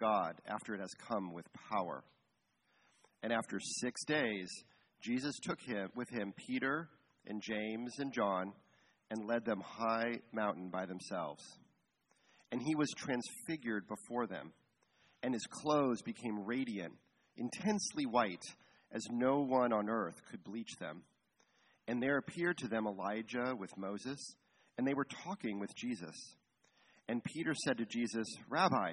God after it has come with power. And after six days, Jesus took him with him Peter and James and John and led them high mountain by themselves. And he was transfigured before them, and his clothes became radiant, intensely white, as no one on earth could bleach them. And there appeared to them Elijah with Moses, and they were talking with Jesus. And Peter said to Jesus, Rabbi,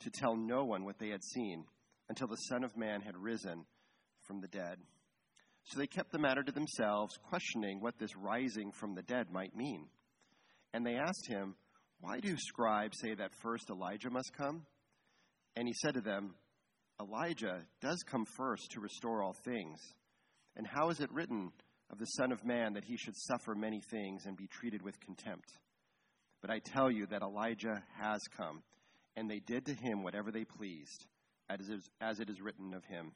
to tell no one what they had seen until the Son of Man had risen from the dead. So they kept the matter to themselves, questioning what this rising from the dead might mean. And they asked him, Why do scribes say that first Elijah must come? And he said to them, Elijah does come first to restore all things. And how is it written of the Son of Man that he should suffer many things and be treated with contempt? But I tell you that Elijah has come and they did to him whatever they pleased, as it is, as it is written of him.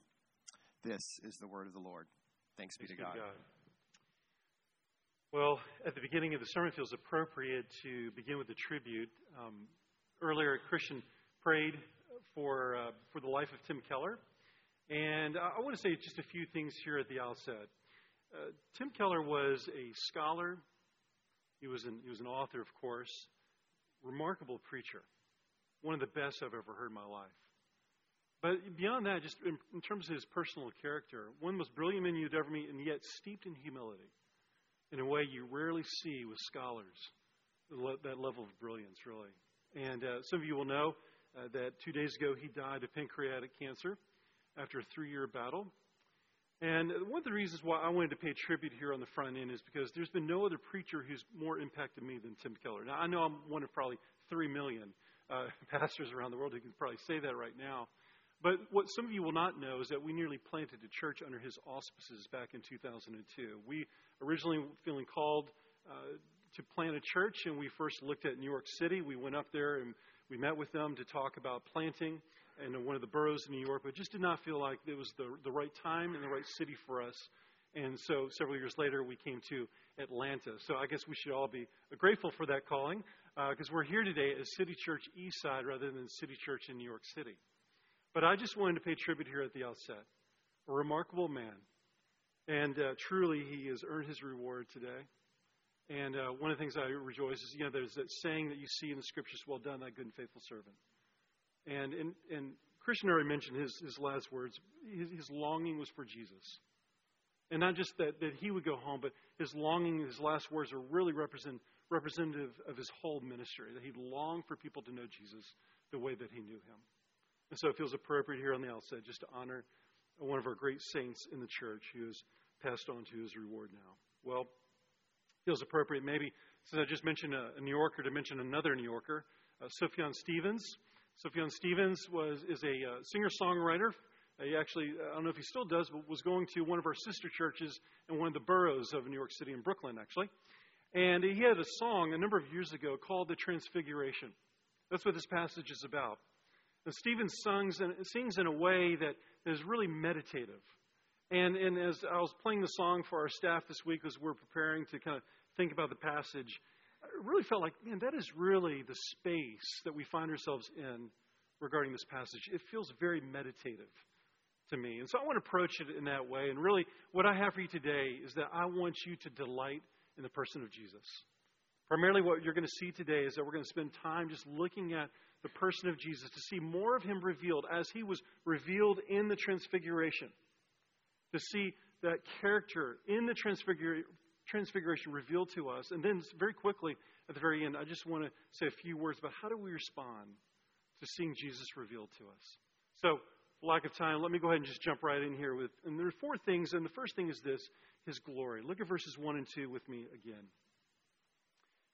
This is the word of the Lord. Thanks be to God. God. Well, at the beginning of the sermon, it feels appropriate to begin with a tribute. Um, earlier, Christian prayed for uh, for the life of Tim Keller, and I, I want to say just a few things here at the outset. Uh, Tim Keller was a scholar. He was an, he was an author, of course, remarkable preacher one of the best I've ever heard in my life. But beyond that, just in, in terms of his personal character, one of the most brilliant men you'd ever meet, and yet steeped in humility in a way you rarely see with scholars, that level of brilliance, really. And uh, some of you will know uh, that two days ago he died of pancreatic cancer after a three year battle. And one of the reasons why I wanted to pay tribute here on the front end is because there's been no other preacher who's more impacted me than Tim Keller. Now, I know I'm one of probably three million uh, pastors around the world who can probably say that right now. But what some of you will not know is that we nearly planted a church under his auspices back in 2002. We originally feeling called uh, to plant a church, and we first looked at New York City. We went up there and we met with them to talk about planting in one of the boroughs in New York, but just did not feel like it was the, the right time and the right city for us. And so several years later, we came to Atlanta. So I guess we should all be grateful for that calling because uh, we're here today as City Church Eastside rather than City Church in New York City. But I just wanted to pay tribute here at the outset. A remarkable man. And uh, truly, he has earned his reward today. And uh, one of the things I rejoice is, you know, there's that saying that you see in the scriptures, well done, thy good and faithful servant. And, and, and Christian already mentioned his, his last words. His, his longing was for Jesus. And not just that, that he would go home, but his longing, his last words are really represent, representative of his whole ministry, that he longed for people to know Jesus the way that he knew him. And so it feels appropriate here on the outset just to honor one of our great saints in the church who has passed on to his reward now. Well, it feels appropriate maybe, since I just mentioned a, New Yorker, to mention another New Yorker, uh, Stevens. Sufjan Stevens was, is a uh, singer-songwriter. Uh, he actually, I don't know if he still does, but was going to one of our sister churches in one of the boroughs of New York City in Brooklyn, actually. And he had a song a number of years ago called The Transfiguration. That's what this passage is about. And Stephen sings in, sings in a way that is really meditative. And, and as I was playing the song for our staff this week as we're preparing to kind of think about the passage, I really felt like, man, that is really the space that we find ourselves in regarding this passage. It feels very meditative to me. And so I want to approach it in that way. And really, what I have for you today is that I want you to delight in the person of Jesus. Primarily, what you're going to see today is that we're going to spend time just looking at the person of Jesus to see more of him revealed as he was revealed in the transfiguration. To see that character in the transfiguration revealed to us. And then, very quickly, at the very end, I just want to say a few words about how do we respond to seeing Jesus revealed to us. So, lack of time, let me go ahead and just jump right in here with. And there are four things, and the first thing is this his glory. Look at verses 1 and 2 with me again.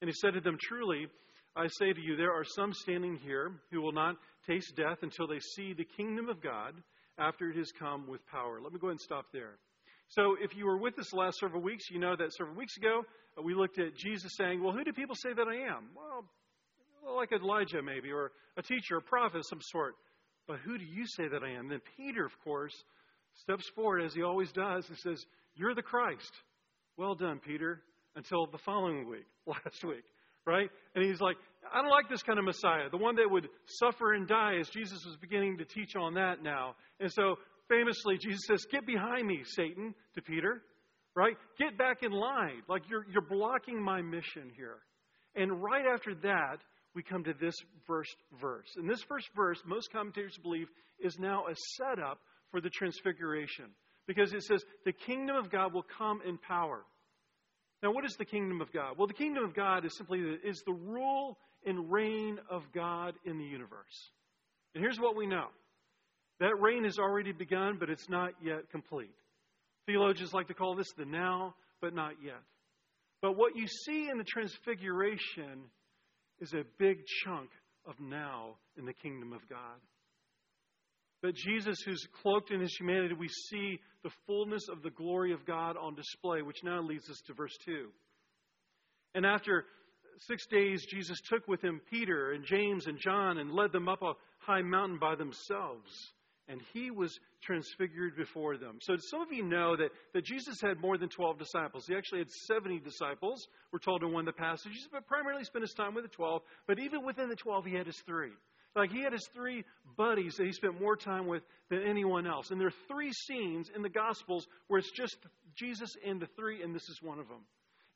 And he said to them, Truly, I say to you, there are some standing here who will not taste death until they see the kingdom of God after it has come with power. Let me go ahead and stop there. So, if you were with us the last several weeks, you know that several weeks ago uh, we looked at Jesus saying, Well, who do people say that I am? Well, like Elijah, maybe, or a teacher, a prophet of some sort. But who do you say that I am? Then Peter, of course, steps forward as he always does and says, You're the Christ. Well done, Peter, until the following week, last week, right? And he's like, I don't like this kind of Messiah, the one that would suffer and die, as Jesus was beginning to teach on that now. And so famously, Jesus says, Get behind me, Satan, to Peter, right? Get back in line. Like you're, you're blocking my mission here. And right after that, we come to this first verse. And this first verse, most commentators believe, is now a setup for the transfiguration because it says, The kingdom of God will come in power. Now, what is the kingdom of God? Well, the kingdom of God is simply the, is the rule and reign of God in the universe. And here's what we know that reign has already begun, but it's not yet complete. Theologians like to call this the now, but not yet. But what you see in the transfiguration is a big chunk of now in the kingdom of God. But Jesus, who's cloaked in his humanity, we see the fullness of the glory of God on display, which now leads us to verse 2. And after six days, Jesus took with him Peter and James and John and led them up a high mountain by themselves and he was transfigured before them. So, some of you know that, that Jesus had more than 12 disciples. He actually had 70 disciples, we're told in one of the passages, but primarily spent his time with the 12. But even within the 12, he had his three. Like he had his three buddies that he spent more time with than anyone else. And there are three scenes in the Gospels where it's just Jesus and the three, and this is one of them.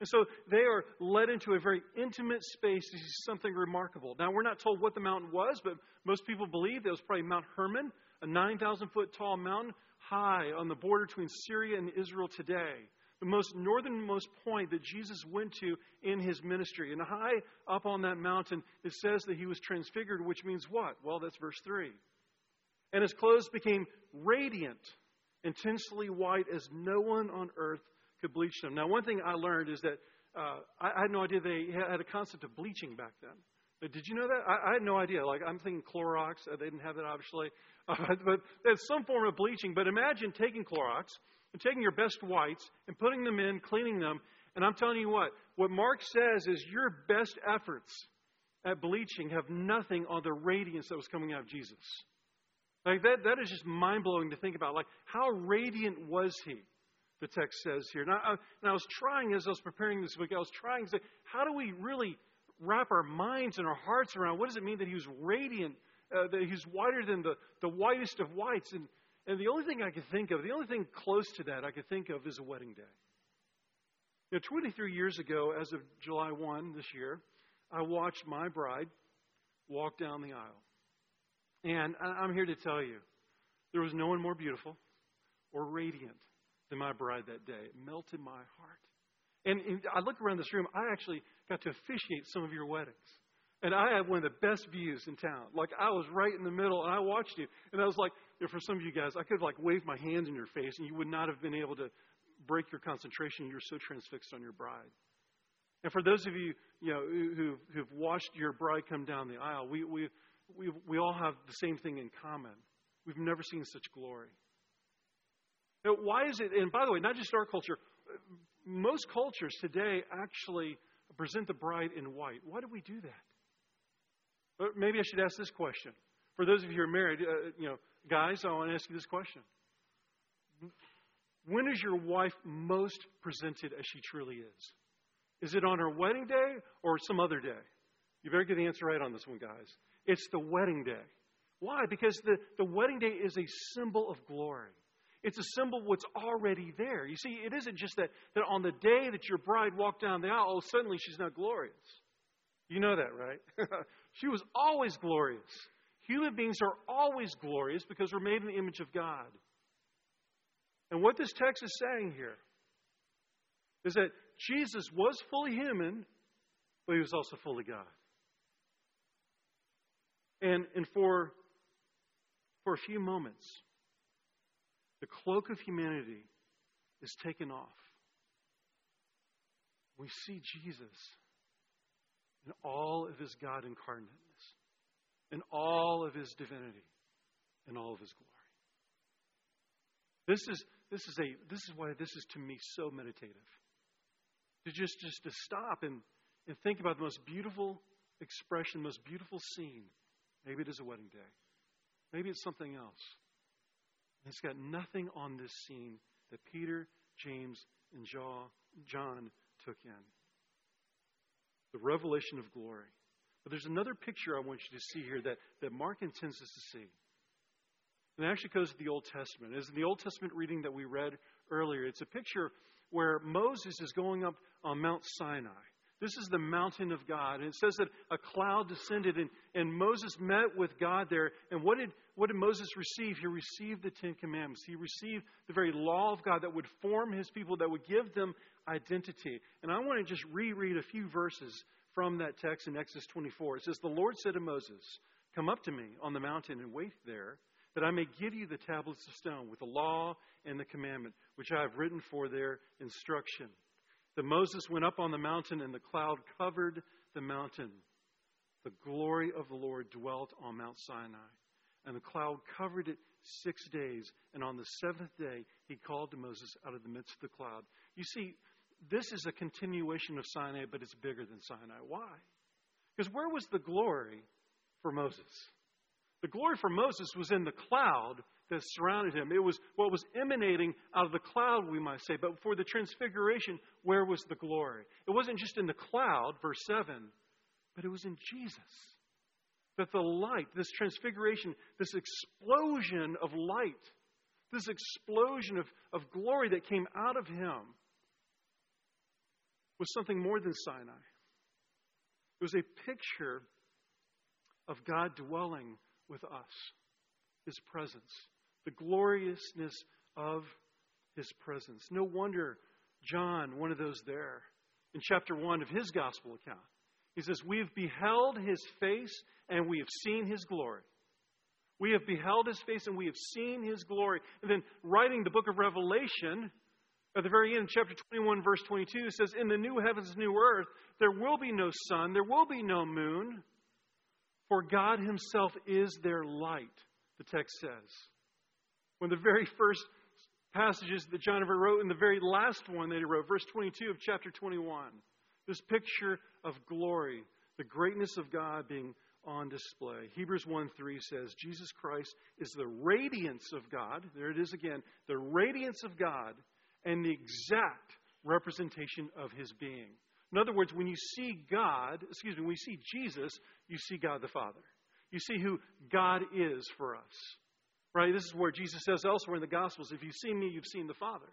And so they are led into a very intimate space to see something remarkable. Now, we're not told what the mountain was, but most people believe it was probably Mount Hermon, a 9,000 foot tall mountain high on the border between Syria and Israel today. The most northernmost point that Jesus went to in his ministry. And high up on that mountain, it says that he was transfigured, which means what? Well, that's verse 3. And his clothes became radiant, intensely white, as no one on earth could bleach them. Now, one thing I learned is that uh, I, I had no idea they had a concept of bleaching back then. Did you know that? I, I had no idea. Like, I'm thinking Clorox. Uh, they didn't have that, obviously. Uh, but there's some form of bleaching. But imagine taking Clorox and taking your best whites and putting them in, cleaning them. And I'm telling you what, what Mark says is your best efforts at bleaching have nothing on the radiance that was coming out of Jesus. Like that, that is just mind blowing to think about. Like, how radiant was he? The text says here. Now, I, and I was trying as I was preparing this week, I was trying to say, how do we really wrap our minds and our hearts around what does it mean that he was radiant uh, that he's whiter than the, the whitest of whites. And, and the only thing I could think of, the only thing close to that I could think of is a wedding day. Know, 23 years ago, as of July 1 this year, I watched my bride walk down the aisle. And I'm here to tell you, there was no one more beautiful or radiant than my bride that day. It melted my heart. And, and I look around this room, I actually got to officiate some of your weddings. And I had one of the best views in town. Like I was right in the middle, and I watched you. And I was like, you know, for some of you guys, I could have like wave my hands in your face, and you would not have been able to break your concentration. You're so transfixed on your bride. And for those of you, you know, who who've watched your bride come down the aisle, we we we we all have the same thing in common. We've never seen such glory. Now, why is it? And by the way, not just our culture. Most cultures today actually present the bride in white. Why do we do that? Maybe I should ask this question. For those of you who are married, uh, you know, guys, I want to ask you this question. When is your wife most presented as she truly is? Is it on her wedding day or some other day? You better get the answer right on this one, guys. It's the wedding day. Why? Because the, the wedding day is a symbol of glory. It's a symbol of what's already there. You see, it isn't just that, that on the day that your bride walked down the aisle, suddenly she's not glorious. You know that, right? She was always glorious. Human beings are always glorious because we're made in the image of God. And what this text is saying here is that Jesus was fully human, but he was also fully God. And, and for, for a few moments, the cloak of humanity is taken off. We see Jesus in all of his God incarnateness, in all of his divinity, in all of his glory. This is, this is, a, this is why this is to me so meditative. To just, just to stop and, and think about the most beautiful expression, most beautiful scene. Maybe it is a wedding day. Maybe it's something else. It's got nothing on this scene that Peter, James, and John took in. The revelation of glory. But there's another picture I want you to see here that, that Mark intends us to see. And it actually goes to the Old Testament. It's in the Old Testament reading that we read earlier. It's a picture where Moses is going up on Mount Sinai. This is the mountain of God. And it says that a cloud descended and, and Moses met with God there. And what did, what did Moses receive? He received the Ten Commandments. He received the very law of God that would form his people, that would give them identity. And I want to just reread a few verses from that text in Exodus 24. It says, The Lord said to Moses, Come up to me on the mountain and wait there that I may give you the tablets of stone with the law and the commandment, which I have written for their instruction. That Moses went up on the mountain, and the cloud covered the mountain. The glory of the Lord dwelt on Mount Sinai, and the cloud covered it six days. And on the seventh day, he called to Moses out of the midst of the cloud. You see, this is a continuation of Sinai, but it's bigger than Sinai. Why? Because where was the glory for Moses? The glory for Moses was in the cloud that surrounded him. It was what was emanating out of the cloud, we might say. But for the transfiguration, where was the glory? It wasn't just in the cloud, verse 7, but it was in Jesus. That the light, this transfiguration, this explosion of light, this explosion of, of glory that came out of him was something more than Sinai. It was a picture of God dwelling with us, His presence, the gloriousness of His presence. No wonder John, one of those there, in chapter 1 of his gospel account, he says, We have beheld His face and we have seen His glory. We have beheld His face and we have seen His glory. And then, writing the book of Revelation, at the very end, chapter 21, verse 22, says, In the new heavens new earth, there will be no sun, there will be no moon, for God Himself is their light, the text says. Of the very first passages that John ever wrote, and the very last one that he wrote, verse 22 of chapter 21. This picture of glory, the greatness of God being on display. Hebrews 1 3 says, Jesus Christ is the radiance of God. There it is again, the radiance of God and the exact representation of his being. In other words, when you see God, excuse me, when you see Jesus, you see God the Father. You see who God is for us. Right? This is where Jesus says elsewhere in the Gospels, if you've seen me, you've seen the Father.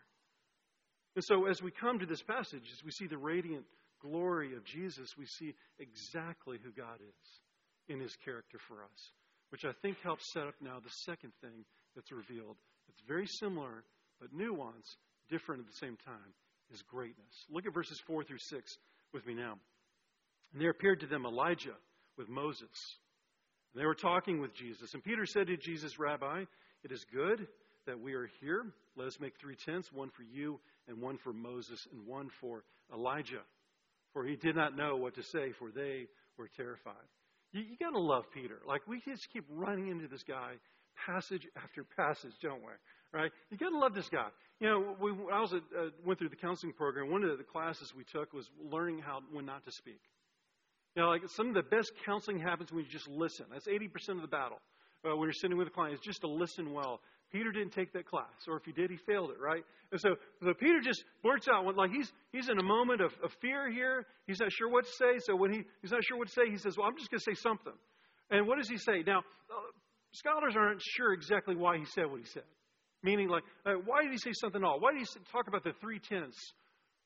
And so as we come to this passage, as we see the radiant glory of Jesus, we see exactly who God is in his character for us, which I think helps set up now the second thing that's revealed. It's very similar, but nuanced, different at the same time, is greatness. Look at verses 4 through 6 with me now. And there appeared to them Elijah with Moses. They were talking with Jesus. And Peter said to Jesus, Rabbi, it is good that we are here. Let us make three tents one for you, and one for Moses, and one for Elijah. For he did not know what to say, for they were terrified. You, you got to love Peter. Like, we just keep running into this guy passage after passage, don't we? Right? You got to love this guy. You know, we, I was uh, went through the counseling program. One of the classes we took was learning how when not to speak. Know, like some of the best counseling happens when you just listen. That's 80% of the battle. Uh, when you're sitting with a client, is just to listen well. Peter didn't take that class, or if he did, he failed it, right? And so, so Peter just blurts out, like he's he's in a moment of, of fear here. He's not sure what to say. So when he, he's not sure what to say, he says, "Well, I'm just going to say something." And what does he say? Now, uh, scholars aren't sure exactly why he said what he said. Meaning, like, uh, why did he say something at all? Why did he talk about the three tents?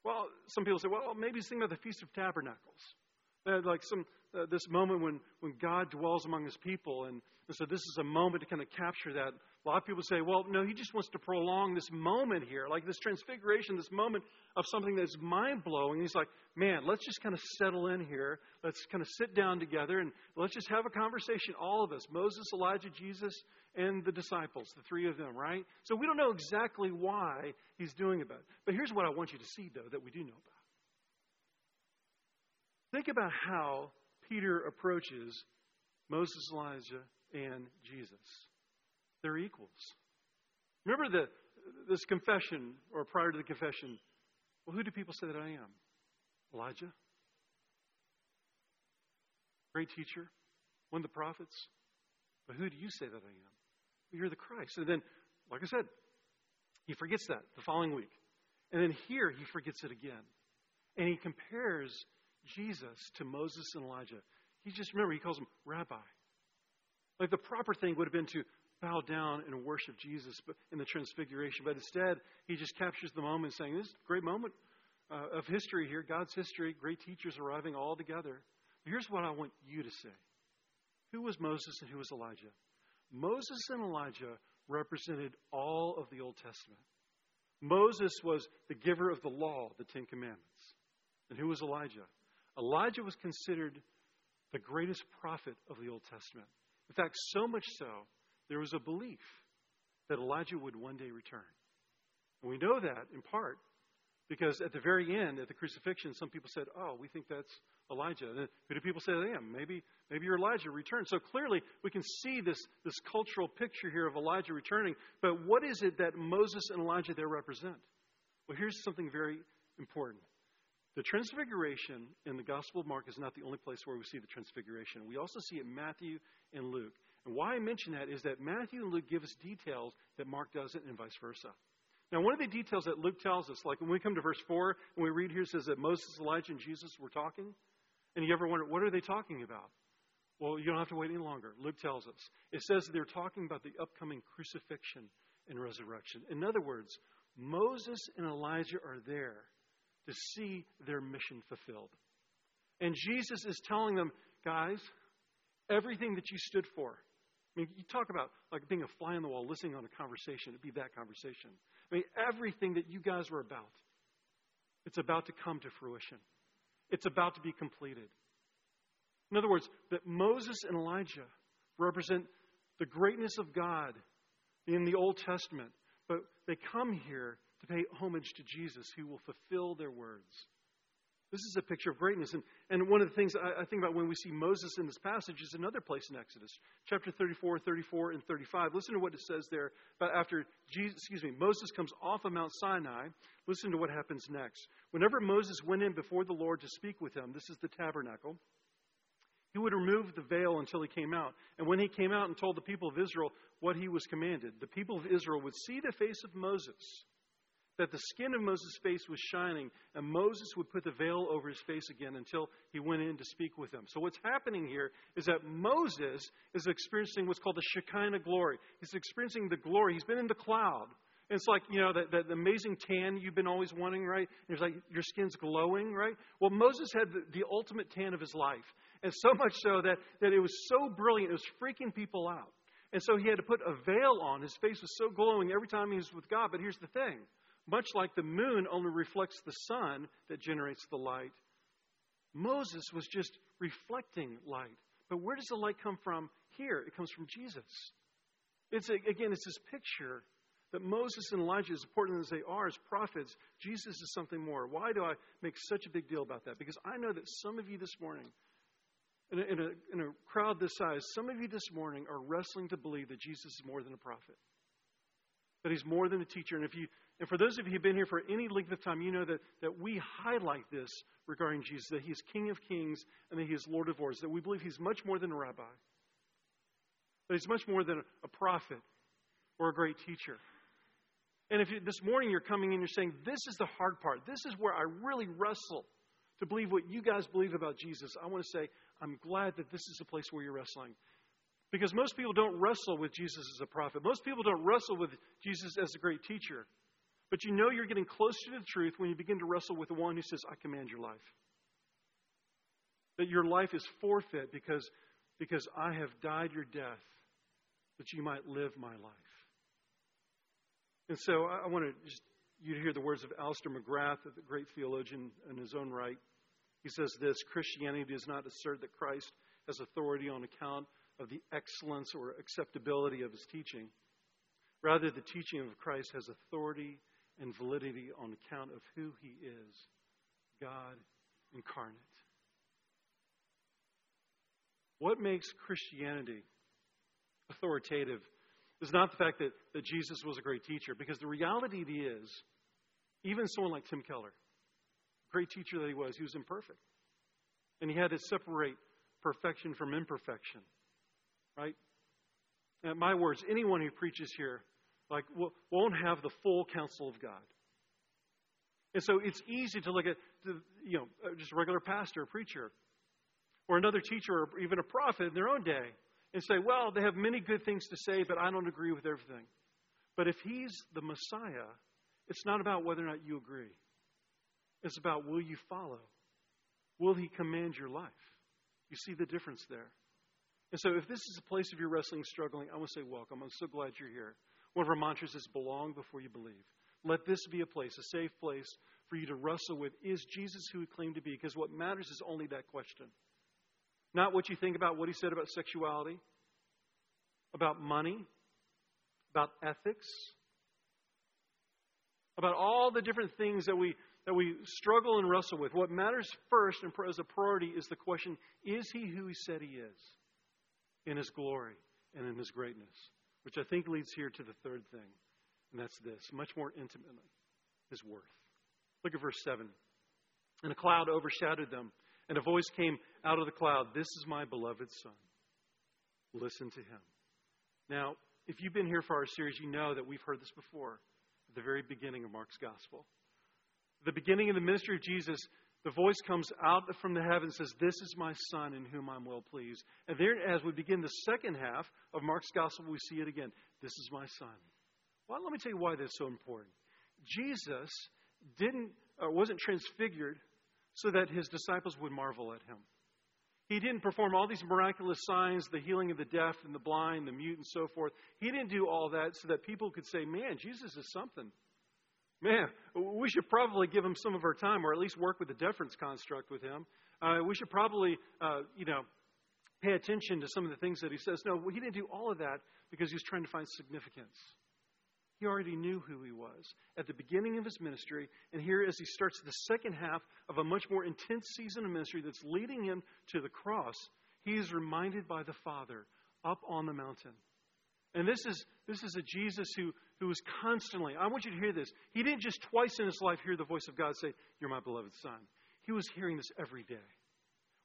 Well, some people say, well, maybe he's thinking about the Feast of Tabernacles. Uh, like some uh, this moment when, when God dwells among his people. And, and, so this is a moment to kind of capture that. A lot of people say, well, no, he just wants to prolong this moment here, like this transfiguration, this moment of something that's mind blowing. He's like, man, let's just kind of settle in here. Let's kind of sit down together and let's just have a conversation, all of us Moses, Elijah, Jesus, and the disciples, the three of them, right? So we don't know exactly why he's doing it. But here's what I want you to see, though, that we do know about. Think about how Peter approaches Moses, Elijah, and Jesus. They're equals. Remember the, this confession, or prior to the confession, well, who do people say that I am? Elijah? Great teacher? One of the prophets? But who do you say that I am? Well, you're the Christ. And then, like I said, he forgets that the following week. And then here he forgets it again. And he compares Jesus to Moses and Elijah. He just, remember, he calls him rabbi. Like the proper thing would have been to bow down and worship Jesus in the transfiguration. But instead, he just captures the moment saying, This is a great moment uh, of history here, God's history, great teachers arriving all together. Here's what I want you to say Who was Moses and who was Elijah? Moses and Elijah represented all of the Old Testament. Moses was the giver of the law, the Ten Commandments. And who was Elijah? Elijah was considered the greatest prophet of the Old Testament. In fact, so much so, there was a belief that Elijah would one day return. And we know that in part because at the very end, at the crucifixion, some people said, Oh, we think that's Elijah. And who do people say I am? Maybe, maybe you're Elijah returned. So clearly, we can see this, this cultural picture here of Elijah returning. But what is it that Moses and Elijah there represent? Well, here's something very important. The transfiguration in the Gospel of Mark is not the only place where we see the transfiguration. We also see it in Matthew and Luke. And why I mention that is that Matthew and Luke give us details that Mark doesn't, and vice versa. Now, one of the details that Luke tells us, like when we come to verse 4 and we read here, it says that Moses, Elijah, and Jesus were talking. And you ever wonder, what are they talking about? Well, you don't have to wait any longer. Luke tells us. It says they're talking about the upcoming crucifixion and resurrection. In other words, Moses and Elijah are there to see their mission fulfilled. And Jesus is telling them, guys, everything that you stood for. I mean, you talk about like being a fly on the wall, listening on a conversation. It'd be that conversation. I mean, everything that you guys were about, it's about to come to fruition. It's about to be completed. In other words, that Moses and Elijah represent the greatness of God in the Old Testament, but they come here to pay homage to Jesus, who will fulfill their words. This is a picture of greatness. And, and one of the things I, I, think about when we see Moses in this passage is another place in Exodus, chapter 34, 34, and 35. Listen to what it says there. But after Jesus, excuse me, Moses comes off of Mount Sinai, listen to what happens next. Whenever Moses went in before the Lord to speak with him, this is the tabernacle, he would remove the veil until he came out. And when he came out and told the people of Israel what he was commanded, the people of Israel would see the face of Moses that the skin of Moses' face was shining, and Moses would put the veil over his face again until he went in to speak with them. So, what's happening here is that Moses is experiencing what's called the Shekinah glory. He's experiencing the glory. He's been in the cloud. And it's like, you know, that, that amazing tan you've been always wanting, right? And it's like your skin's glowing, right? Well, Moses had the, the ultimate tan of his life. And so much so that, that it was so brilliant, it was freaking people out. And so he had to put a veil on. His face was so glowing every time he was with God. But here's the thing much like the moon only reflects the sun that generates the light, Moses was just reflecting light. But where does the light come from here? It comes from Jesus. It's again, it's this picture that Moses and Elijah, as important as they are as prophets, Jesus is something more. Why do I make such a big deal about that? Because I know that some of you this morning, in a, in a, in a crowd this size, some of you this morning are wrestling to believe that Jesus is more than a prophet, that he's more than a teacher. And if you and for those of you who've been here for any length of time, you know that, that we highlight this regarding Jesus, that he is King of kings and that he is Lord of lords, that we believe he's much more than a rabbi, that he's much more than a prophet or a great teacher. And if you, this morning you're coming in, you're saying, This is the hard part. This is where I really wrestle to believe what you guys believe about Jesus. I want to say, I'm glad that this is the place where you're wrestling. Because most people don't wrestle with Jesus as a prophet. Most people don't wrestle with Jesus as a great teacher. But you know you're getting closer to the truth when you begin to wrestle with the one who says, I command your life. That your life is forfeit because, because I have died your death that you might live my life. And so I, I want to just you to hear the words of Alister McGrath, the great theologian in his own right. He says this Christianity does not assert that Christ has authority on account of the excellence or acceptability of his teaching. Rather, the teaching of Christ has authority and validity on account of who he is God incarnate. What makes Christianity authoritative is not the fact that, that Jesus was a great teacher, because the reality is, even someone like Tim Keller, great teacher that he was, he was imperfect. And he had to separate perfection from imperfection. Right? In my words, anyone who preaches here like won't have the full counsel of God. And so it's easy to look at you know uh, just a regular pastor, or preacher, or another teacher, or even a prophet in their own day, and say, well, they have many good things to say, but I don't agree with everything. But if he's the Messiah, it's not about whether or not you agree. It's about will you follow? Will he command your life? You see the difference there. And so, if this is a place of your wrestling, struggling, I want to say welcome. I'm so glad you're here. One of our mantras is belong before you believe. Let this be a place, a safe place for you to wrestle with is Jesus who he claimed to be? Because what matters is only that question. Not what you think about what he said about sexuality, about money, about ethics, about all the different things that we that we struggle and wrestle with. What matters first and as a priority is the question is he who he said he is in his glory and in his greatness? Which I think leads here to the third thing, and that's this much more intimately his worth. Look at verse 7. And a cloud overshadowed them, and a voice came out of the cloud This is my beloved Son. Listen to him. Now, if you've been here for our series, you know that we've heard this before at the very beginning of Mark's Gospel the beginning of the ministry of Jesus, the voice comes out from the heaven and says, This is my son in whom I'm well pleased. And there, as we begin the second half of Mark's gospel, we see it again. This is my son. Well, let me tell you why that's so important. Jesus didn't or wasn't transfigured so that his disciples would marvel at him. He didn't perform all these miraculous signs, the healing of the deaf and the blind, the mute, and so forth. He didn't do all that so that people could say, Man, Jesus is something. Man, we should probably give him some of our time, or at least work with the deference construct with him. Uh, we should probably, uh, you know, pay attention to some of the things that he says. No, he didn't do all of that because he was trying to find significance. He already knew who he was at the beginning of his ministry, and here as he starts the second half of a much more intense season of ministry that's leading him to the cross, he is reminded by the Father up on the mountain. And this is, this is a Jesus who, who was constantly, I want you to hear this. He didn't just twice in his life hear the voice of God say, You're my beloved Son. He was hearing this every day.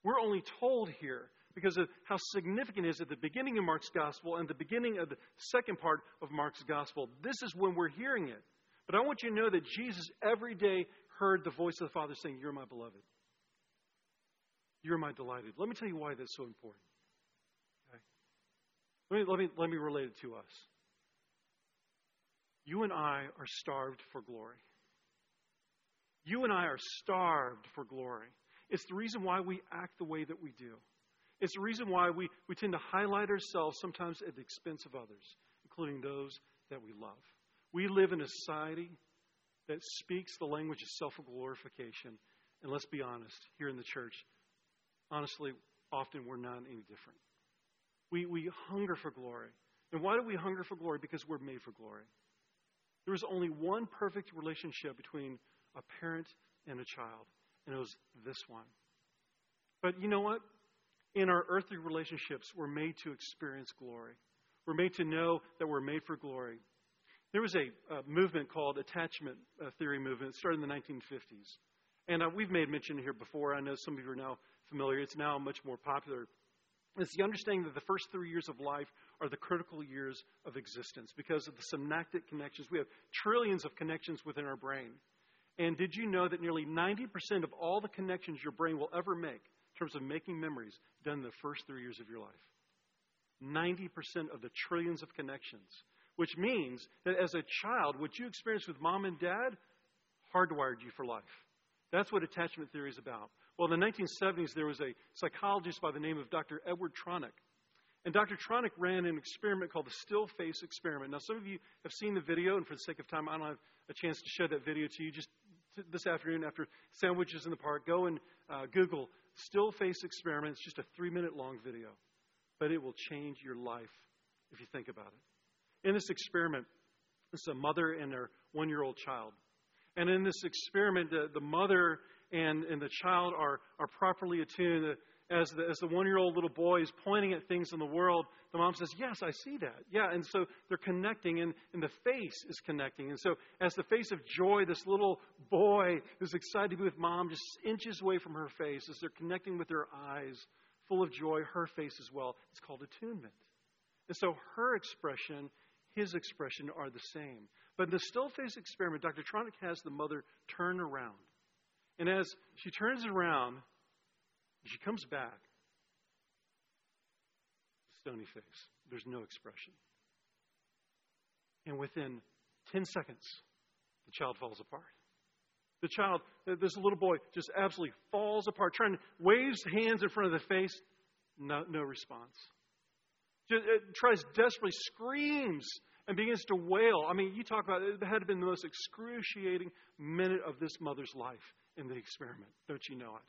We're only told here because of how significant it is at the beginning of Mark's gospel and the beginning of the second part of Mark's gospel. This is when we're hearing it. But I want you to know that Jesus every day heard the voice of the Father saying, You're my beloved. You're my delighted. Let me tell you why that's so important. Okay? Let, me, let, me, let me relate it to us. You and I are starved for glory. You and I are starved for glory. It's the reason why we act the way that we do. It's the reason why we, we tend to highlight ourselves sometimes at the expense of others, including those that we love. We live in a society that speaks the language of self glorification. And let's be honest, here in the church, honestly, often we're not any different. We, we hunger for glory. And why do we hunger for glory? Because we're made for glory. There was only one perfect relationship between a parent and a child, and it was this one. But you know what? In our earthly relationships, we're made to experience glory. We're made to know that we're made for glory. There was a, a movement called attachment uh, theory movement. It started in the 1950s. And uh, we've made mention here before. I know some of you are now familiar. It's now much more popular. It's the understanding that the first three years of life are the critical years of existence because of the synaptic connections. We have trillions of connections within our brain. And did you know that nearly 90% of all the connections your brain will ever make in terms of making memories done in the first three years of your life? 90% of the trillions of connections, which means that as a child, what you experienced with mom and dad hardwired you for life. That's what attachment theory is about. Well, in the 1970s, there was a psychologist by the name of Dr. Edward Tronick and Dr. Tronick ran an experiment called the still face experiment. Now, some of you have seen the video, and for the sake of time, I don't have a chance to show that video to you. Just this afternoon, after sandwiches in the park, go and uh, Google still face experiment. It's just a three minute long video, but it will change your life if you think about it. In this experiment, it's a mother and their one year old child. And in this experiment, the, the mother and, and the child are, are properly attuned as the, as the one year old little boy is pointing at things in the world, the mom says, Yes, I see that. Yeah, and so they're connecting, and, and the face is connecting. And so, as the face of joy, this little boy who's excited to be with mom just inches away from her face, as they're connecting with their eyes, full of joy, her face as well. It's called attunement. And so, her expression, his expression are the same. But in the still face experiment, Dr. Tronick has the mother turn around. And as she turns around, she comes back, stony face. There's no expression. And within 10 seconds, the child falls apart. The child, this little boy, just absolutely falls apart, trying to waves hands in front of the face, no, no response. Just, uh, tries desperately, screams, and begins to wail. I mean, you talk about it, it had been the most excruciating minute of this mother's life in the experiment. Don't you know it?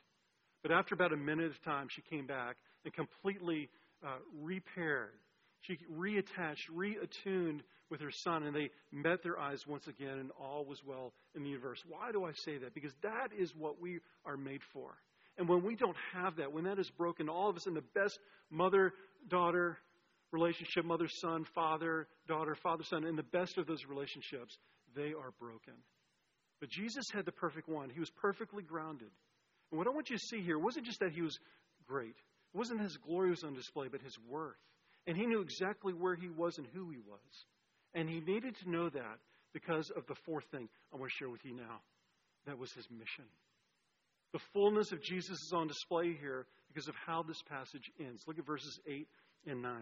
But after about a minute of time, she came back and completely uh, repaired. She reattached, reattuned with her son, and they met their eyes once again, and all was well in the universe. Why do I say that? Because that is what we are made for. And when we don't have that, when that is broken, all of us in the best mother daughter relationship, mother son, father daughter, father son, in the best of those relationships, they are broken. But Jesus had the perfect one. He was perfectly grounded. And what I want you to see here wasn't just that he was great, it wasn't his glory was on display, but his worth. And he knew exactly where he was and who he was. And he needed to know that because of the fourth thing I want to share with you now. That was his mission. The fullness of Jesus is on display here because of how this passage ends. Look at verses 8 and 9.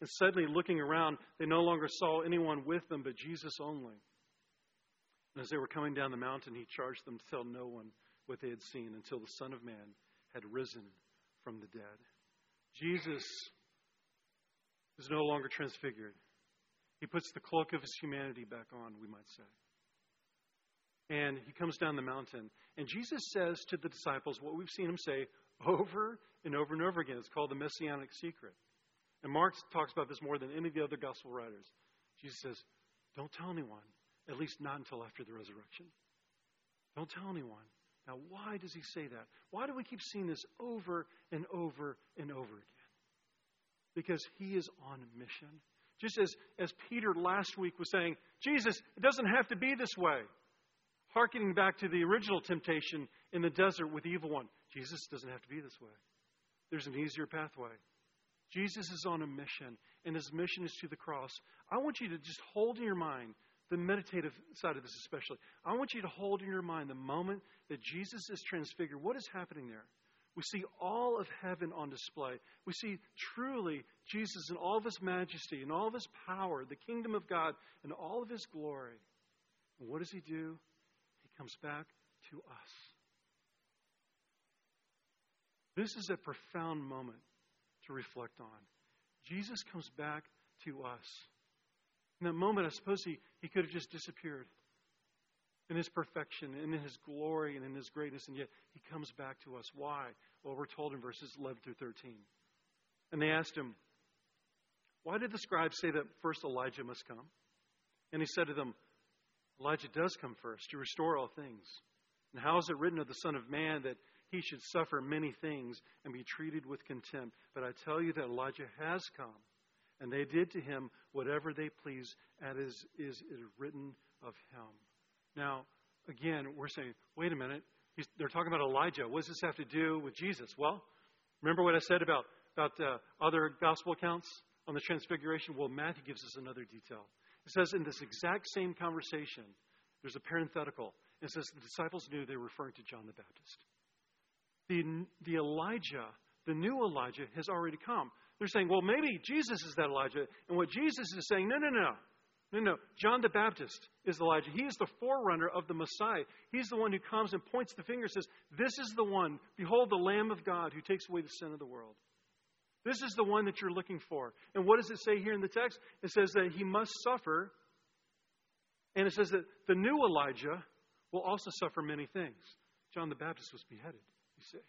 And suddenly, looking around, they no longer saw anyone with them but Jesus only. And as they were coming down the mountain, he charged them to tell no one what they had seen until the Son of Man had risen from the dead. Jesus is no longer transfigured. He puts the cloak of his humanity back on, we might say. And he comes down the mountain. And Jesus says to the disciples what we've seen him say over and over and over again. It's called the messianic secret. And Mark talks about this more than any of the other gospel writers. Jesus says, Don't tell anyone, at least not until after the resurrection. Don't tell anyone. Now, why does he say that? Why do we keep seeing this over and over and over again? Because he is on mission. Just as, as Peter last week was saying, Jesus, it doesn't have to be this way. Harkening back to the original temptation in the desert with the evil one. Jesus doesn't have to be this way. There's an easier pathway. Jesus is on a mission, and his mission is to the cross. I want you to just hold in your mind the meditative side of this, especially. I want you to hold in your mind the moment that Jesus is transfigured. What is happening there? We see all of heaven on display. We see truly Jesus in all of his majesty and all of his power, the kingdom of God, and all of his glory. And what does he do? He comes back to us. This is a profound moment to reflect on. Jesus comes back to us. In that moment, I suppose he, he could have just disappeared in his perfection, and in his glory, and in his greatness, and yet he comes back to us. Why? Well, we're told in verses 11 through 13. And they asked him, Why did the scribes say that first Elijah must come? And he said to them, Elijah does come first to restore all things. And how is it written of the Son of Man that he should suffer many things and be treated with contempt? But I tell you that Elijah has come, and they did to him whatever they pleased, as is, is, written of him. Now, again, we're saying, wait a minute. He's, they're talking about Elijah. What does this have to do with Jesus? Well, remember what I said about, about uh, other gospel accounts on the transfiguration? Well, Matthew gives us another detail. It says in this exact same conversation, there's a parenthetical. It says the disciples knew they were referring to John the Baptist. The, the Elijah, the new Elijah, has already come. They're saying, well, maybe Jesus is that Elijah. And what Jesus is saying, no, no, no. No, no. John the Baptist is Elijah. He is the forerunner of the Messiah. He's the one who comes and points the finger and says, This is the one. Behold, the Lamb of God who takes away the sin of the world. This is the one that you're looking for. And what does it say here in the text? It says that he must suffer. And it says that the new Elijah will also suffer many things. John the Baptist was beheaded, you see.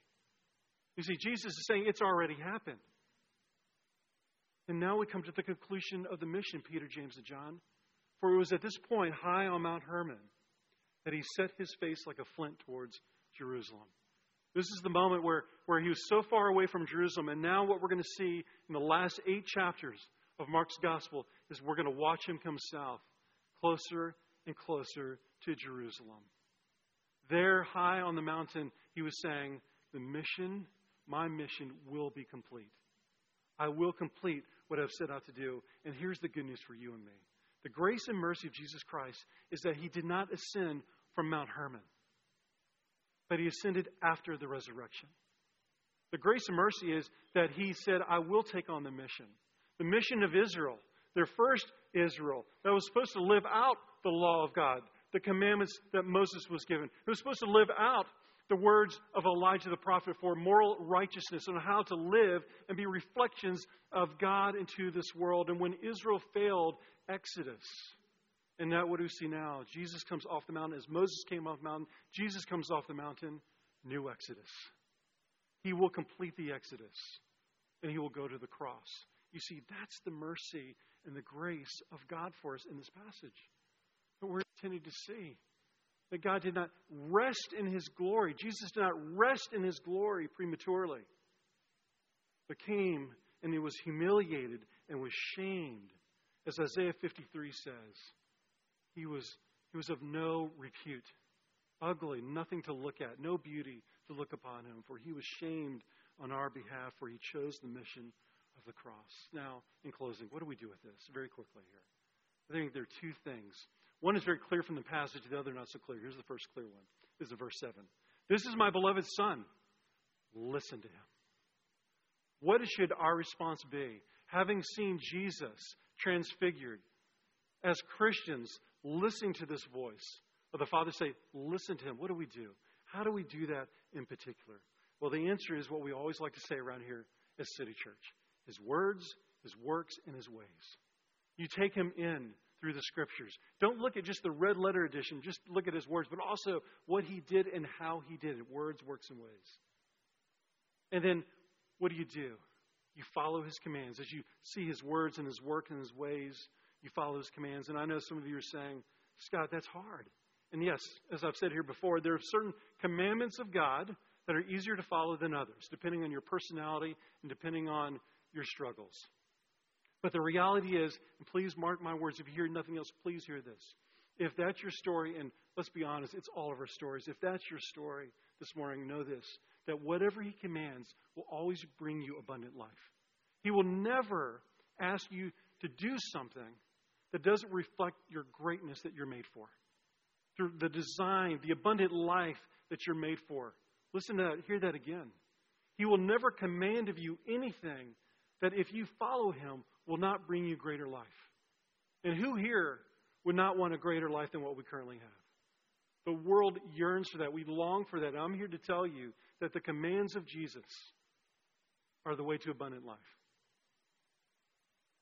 You see, Jesus is saying it's already happened. And now we come to the conclusion of the mission, Peter, James, and John. For it was at this point, high on Mount Hermon, that he set his face like a flint towards Jerusalem. This is the moment where, where he was so far away from Jerusalem. And now, what we're going to see in the last eight chapters of Mark's gospel is we're going to watch him come south, closer and closer to Jerusalem. There, high on the mountain, he was saying, The mission, my mission, will be complete. I will complete what I've set out to do. And here's the good news for you and me the grace and mercy of Jesus Christ is that he did not ascend from Mount Hermon, but he ascended after the resurrection. The grace and mercy is that he said, I will take on the mission. The mission of Israel, their first Israel, that was supposed to live out the law of God, the commandments that Moses was given. It was supposed to live out the words of Elijah the prophet for moral righteousness and how to live and be reflections of God into this world. And when Israel failed, Exodus. And now what do we see now? Jesus comes off the mountain. As Moses came off the mountain, Jesus comes off the mountain, new Exodus. He will complete the Exodus and he will go to the cross. You see, that's the mercy and the grace of God for us in this passage that we're intended to see. That God did not rest in his glory. Jesus did not rest in his glory prematurely, but came and he was humiliated and was shamed. As Isaiah 53 says, he was, he was of no repute, ugly, nothing to look at, no beauty to look upon him, for he was shamed on our behalf, for he chose the mission of the cross. Now, in closing, what do we do with this? Very quickly here. I think there are two things. One is very clear from the passage, the other not so clear. Here's the first clear one. This is verse 7. This is my beloved Son. Listen to him. What should our response be? Having seen Jesus transfigured, as Christians, listening to this voice of the Father say, Listen to him. What do we do? How do we do that in particular? Well, the answer is what we always like to say around here as City Church His words, His works, and His ways. You take Him in through the Scriptures. Don't look at just the red letter edition, just look at His words, but also what He did and how He did it words, works, and ways. And then what do you do? You follow His commands. As you see His words and His work and His ways, you follow His commands. And I know some of you are saying, Scott, that's hard. And yes, as I've said here before, there are certain commandments of God that are easier to follow than others, depending on your personality and depending on your struggles. But the reality is, and please mark my words, if you hear nothing else, please hear this. If that's your story, and let's be honest, it's all of our stories. If that's your story this morning, know this that whatever He commands will always bring you abundant life. He will never ask you to do something that doesn't reflect your greatness that you're made for. Through the design, the abundant life that you're made for. Listen to that, hear that again. He will never command of you anything that if you follow him will not bring you greater life. And who here would not want a greater life than what we currently have? The world yearns for that. We long for that. I'm here to tell you that the commands of Jesus are the way to abundant life.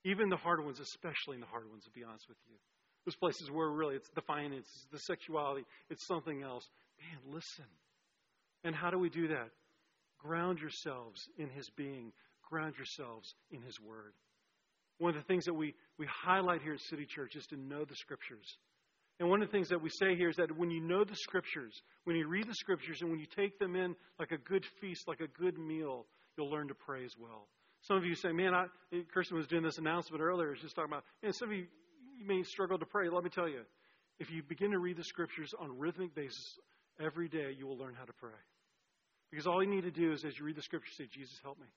Even the hard ones, especially in the hard ones, to be honest with you. Those places where really it's the finances, the sexuality, it's something else. Man, listen. And how do we do that? Ground yourselves in His being, ground yourselves in His Word. One of the things that we, we highlight here at City Church is to know the Scriptures. And one of the things that we say here is that when you know the Scriptures, when you read the Scriptures, and when you take them in like a good feast, like a good meal, you'll learn to pray as well. Some of you say, man, I, Kirsten was doing this announcement earlier. She's just talking about, man, some of you, you may struggle to pray. Let me tell you, if you begin to read the Scriptures on a rhythmic basis every day, you will learn how to pray. Because all you need to do is, as you read the Scriptures, say, Jesus, help me.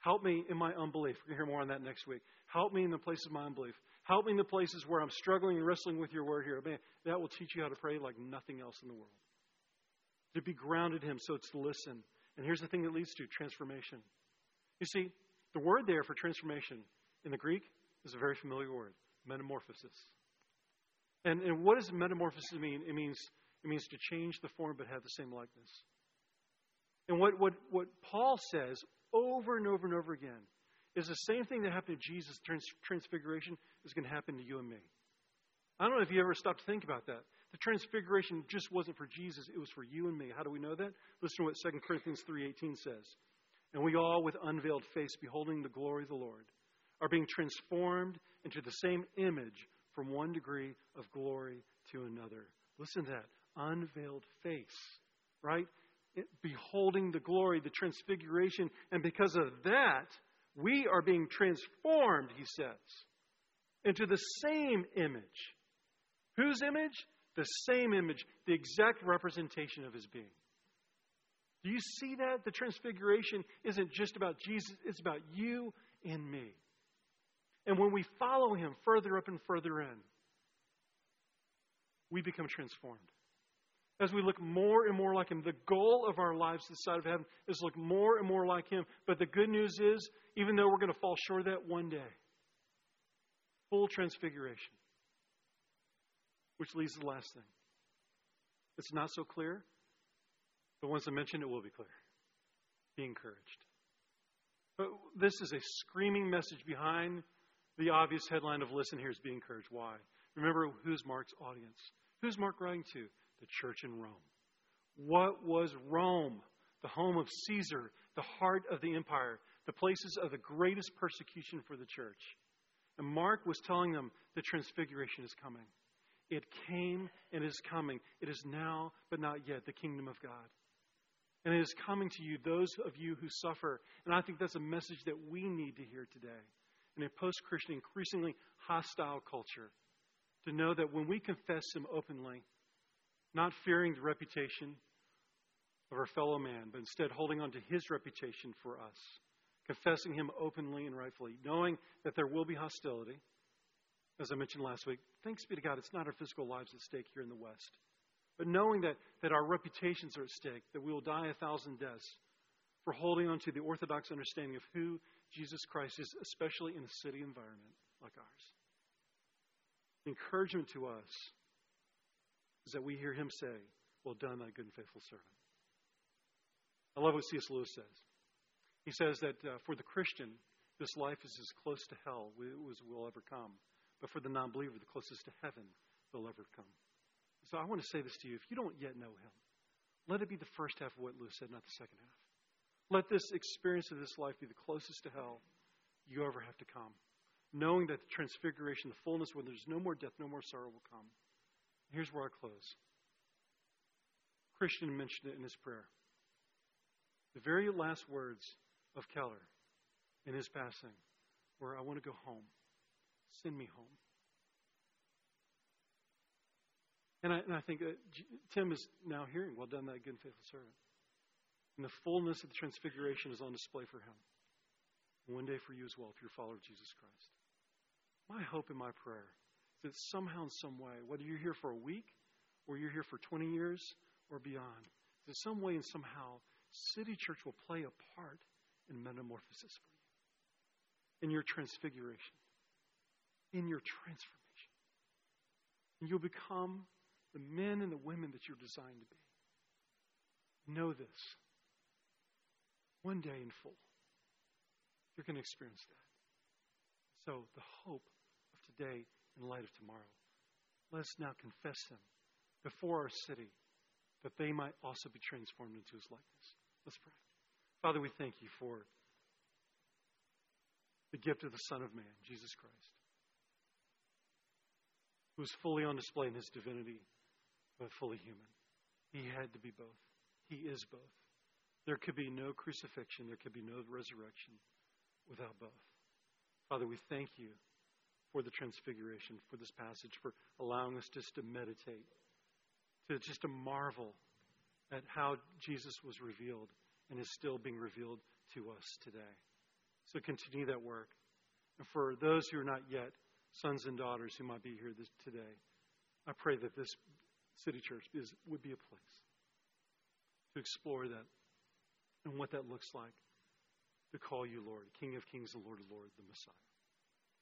Help me in my unbelief. We're going to hear more on that next week. Help me in the places of my unbelief. Help me in the places where I'm struggling and wrestling with your word here. Man, that will teach you how to pray like nothing else in the world. To be grounded in Him, so it's to listen. And here's the thing that leads to transformation. You see, the word there for transformation in the Greek is a very familiar word metamorphosis. And, and what does metamorphosis mean? It means, it means to change the form but have the same likeness. And what, what, what Paul says over and over and over again is the same thing that happened to Jesus, trans- transfiguration, is going to happen to you and me. I don't know if you ever stopped to think about that. The transfiguration just wasn't for Jesus, it was for you and me. How do we know that? Listen to what 2 Corinthians 3.18 says. And we all, with unveiled face, beholding the glory of the Lord, are being transformed into the same image from one degree of glory to another. Listen to that. Unveiled face, right? Beholding the glory, the transfiguration. And because of that, we are being transformed, he says, into the same image. Whose image? The same image, the exact representation of his being. Do you see that? The transfiguration isn't just about Jesus, it's about you and me. And when we follow him further up and further in, we become transformed. As we look more and more like him, the goal of our lives this side of heaven is look more and more like him. But the good news is, even though we're going to fall short of that one day, full transfiguration. Which leads to the last thing. It's not so clear, but once I mention it, will be clear. Be encouraged. But this is a screaming message behind the obvious headline of Listen Here is Be Encouraged. Why? Remember who's Mark's audience? Who's Mark writing to? The church in Rome. What was Rome? The home of Caesar, the heart of the empire, the places of the greatest persecution for the church. And Mark was telling them the transfiguration is coming. It came and is coming. It is now, but not yet, the kingdom of God. And it is coming to you, those of you who suffer. And I think that's a message that we need to hear today. In a post Christian, increasingly hostile culture, to know that when we confess Him openly, not fearing the reputation of our fellow man, but instead holding on to His reputation for us, confessing Him openly and rightfully, knowing that there will be hostility. As I mentioned last week, thanks be to God, it's not our physical lives at stake here in the West. But knowing that, that our reputations are at stake, that we will die a thousand deaths for holding on to the orthodox understanding of who Jesus Christ is, especially in a city environment like ours. Encouragement to us is that we hear him say, Well done, thy good and faithful servant. I love what C.S. Lewis says. He says that uh, for the Christian, this life is as close to hell as will ever come. But for the non believer, the closest to heaven will ever come. So I want to say this to you. If you don't yet know him, let it be the first half of what Lewis said, not the second half. Let this experience of this life be the closest to hell you ever have to come. Knowing that the transfiguration, the fullness, when there's no more death, no more sorrow will come. Here's where I close. Christian mentioned it in his prayer. The very last words of Keller in his passing were, I want to go home. Send me home. And I, and I think Tim is now hearing, well done, that good and faithful servant. And the fullness of the transfiguration is on display for him. one day for you as well, if you're a follower of Jesus Christ. My hope and my prayer that somehow, in some way, whether you're here for a week or you're here for 20 years or beyond, that some way and somehow, City Church will play a part in metamorphosis for you, in your transfiguration, in your transformation. And you'll become the men and the women that you're designed to be. Know this. One day in full, you're going to experience that. So, the hope of today in light of tomorrow, let us now confess Him before our city that they might also be transformed into His likeness. Let's pray. Father, we thank you for the gift of the Son of Man, Jesus Christ, who is fully on display in His divinity but fully human. He had to be both. He is both. There could be no crucifixion, there could be no resurrection without both. Father, we thank you for the transfiguration, for this passage, for allowing us just to meditate, to just to marvel at how Jesus was revealed and is still being revealed to us today. So continue that work. And for those who are not yet sons and daughters who might be here this, today, I pray that this City Church is, would be a place to explore that and what that looks like to call you Lord, King of Kings, the Lord of Lords, the Messiah.